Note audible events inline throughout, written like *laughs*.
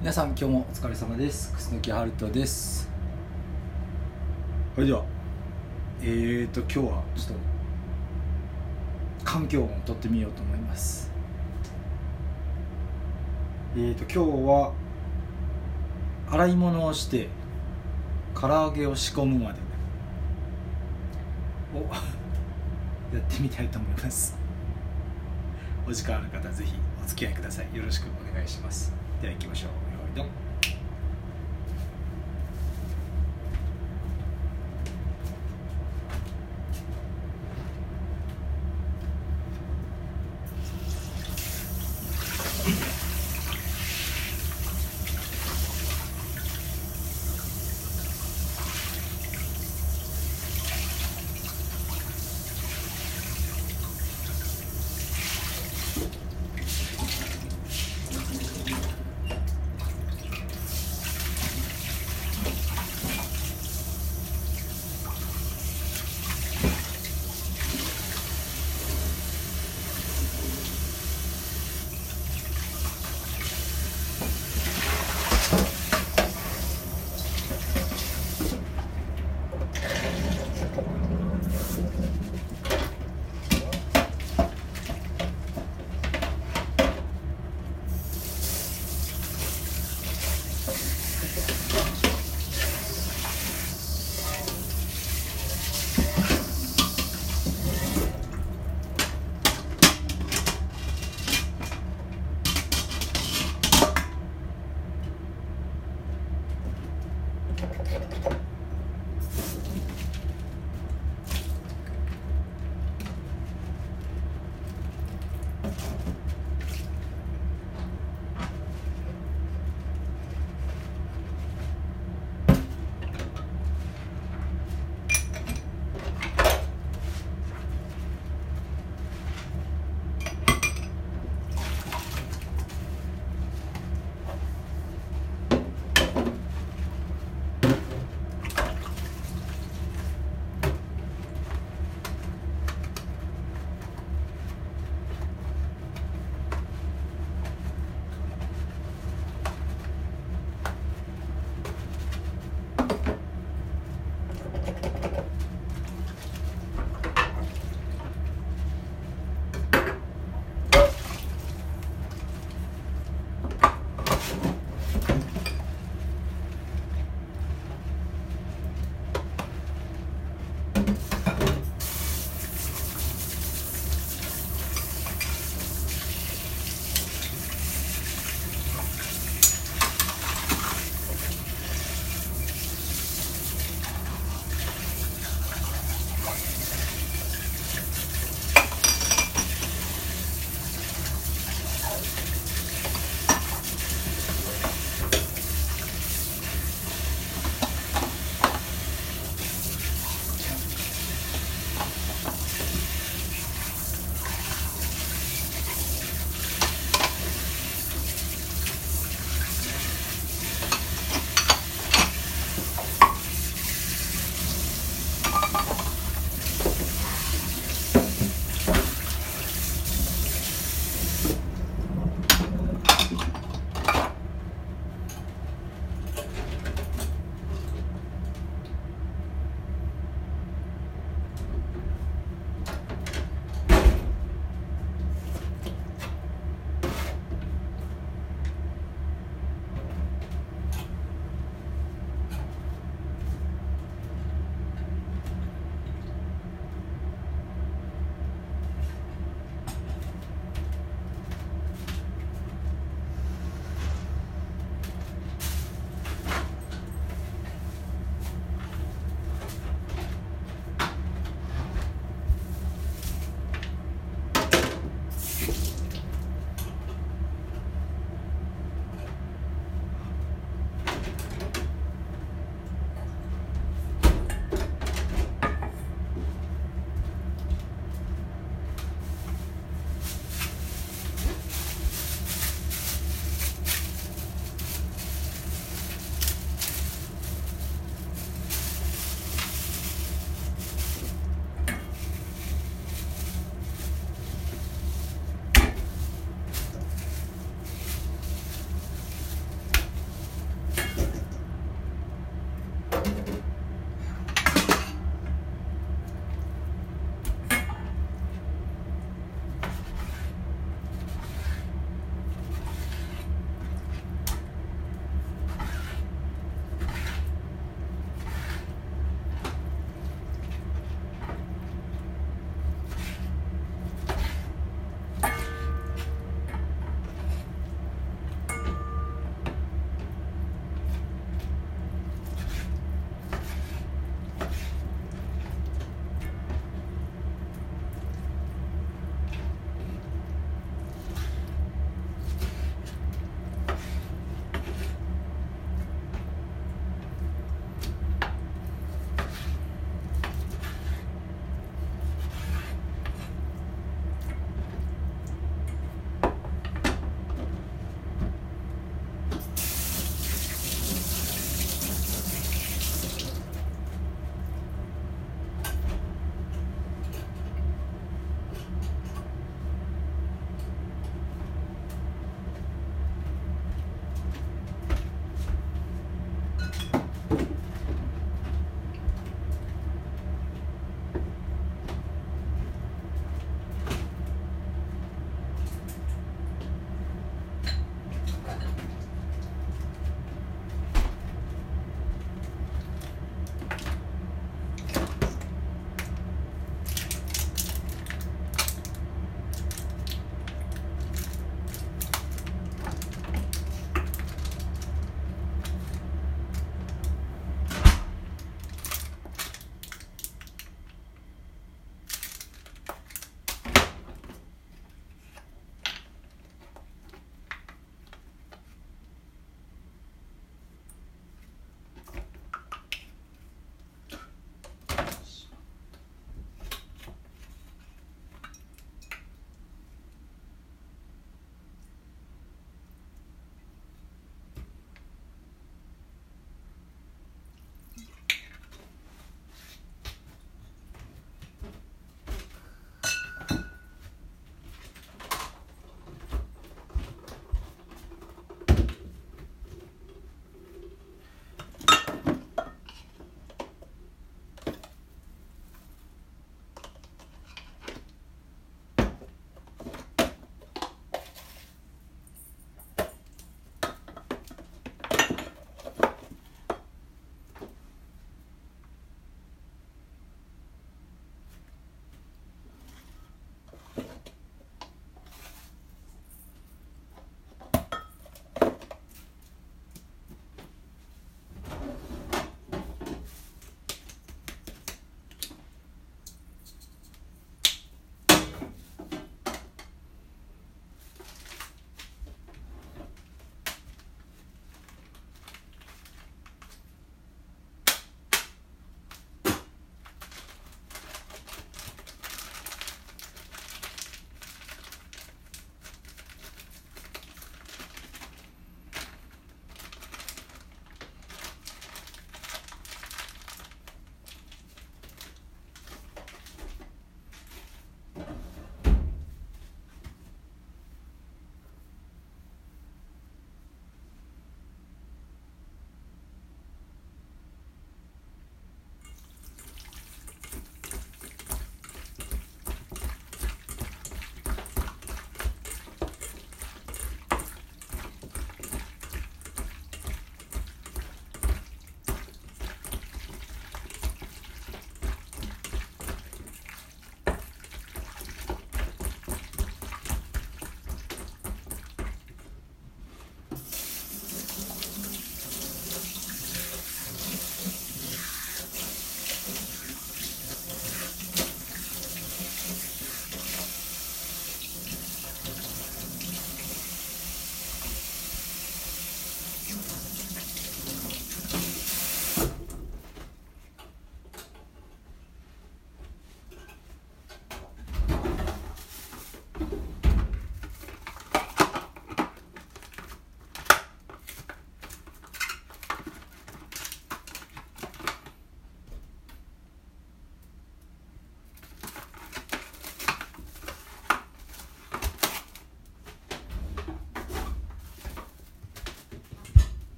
皆さん今日もお疲れ様です。楠木春人です。それでは。えーと今日はちょっと環境音をとってみようと思います。えーと今日は洗い物をして唐揚げを仕込むまで。を *laughs* やってみたいと思います。お時間ある方ぜひお付き合いください。よろしくお願いします。では行きましょう。よ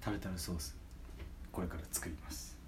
タルタルソースこれから作ります。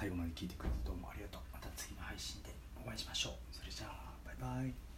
最後まで聞いてくれてどうもありがとう。また次の配信でお会いしましょう。それじゃあバイバイ。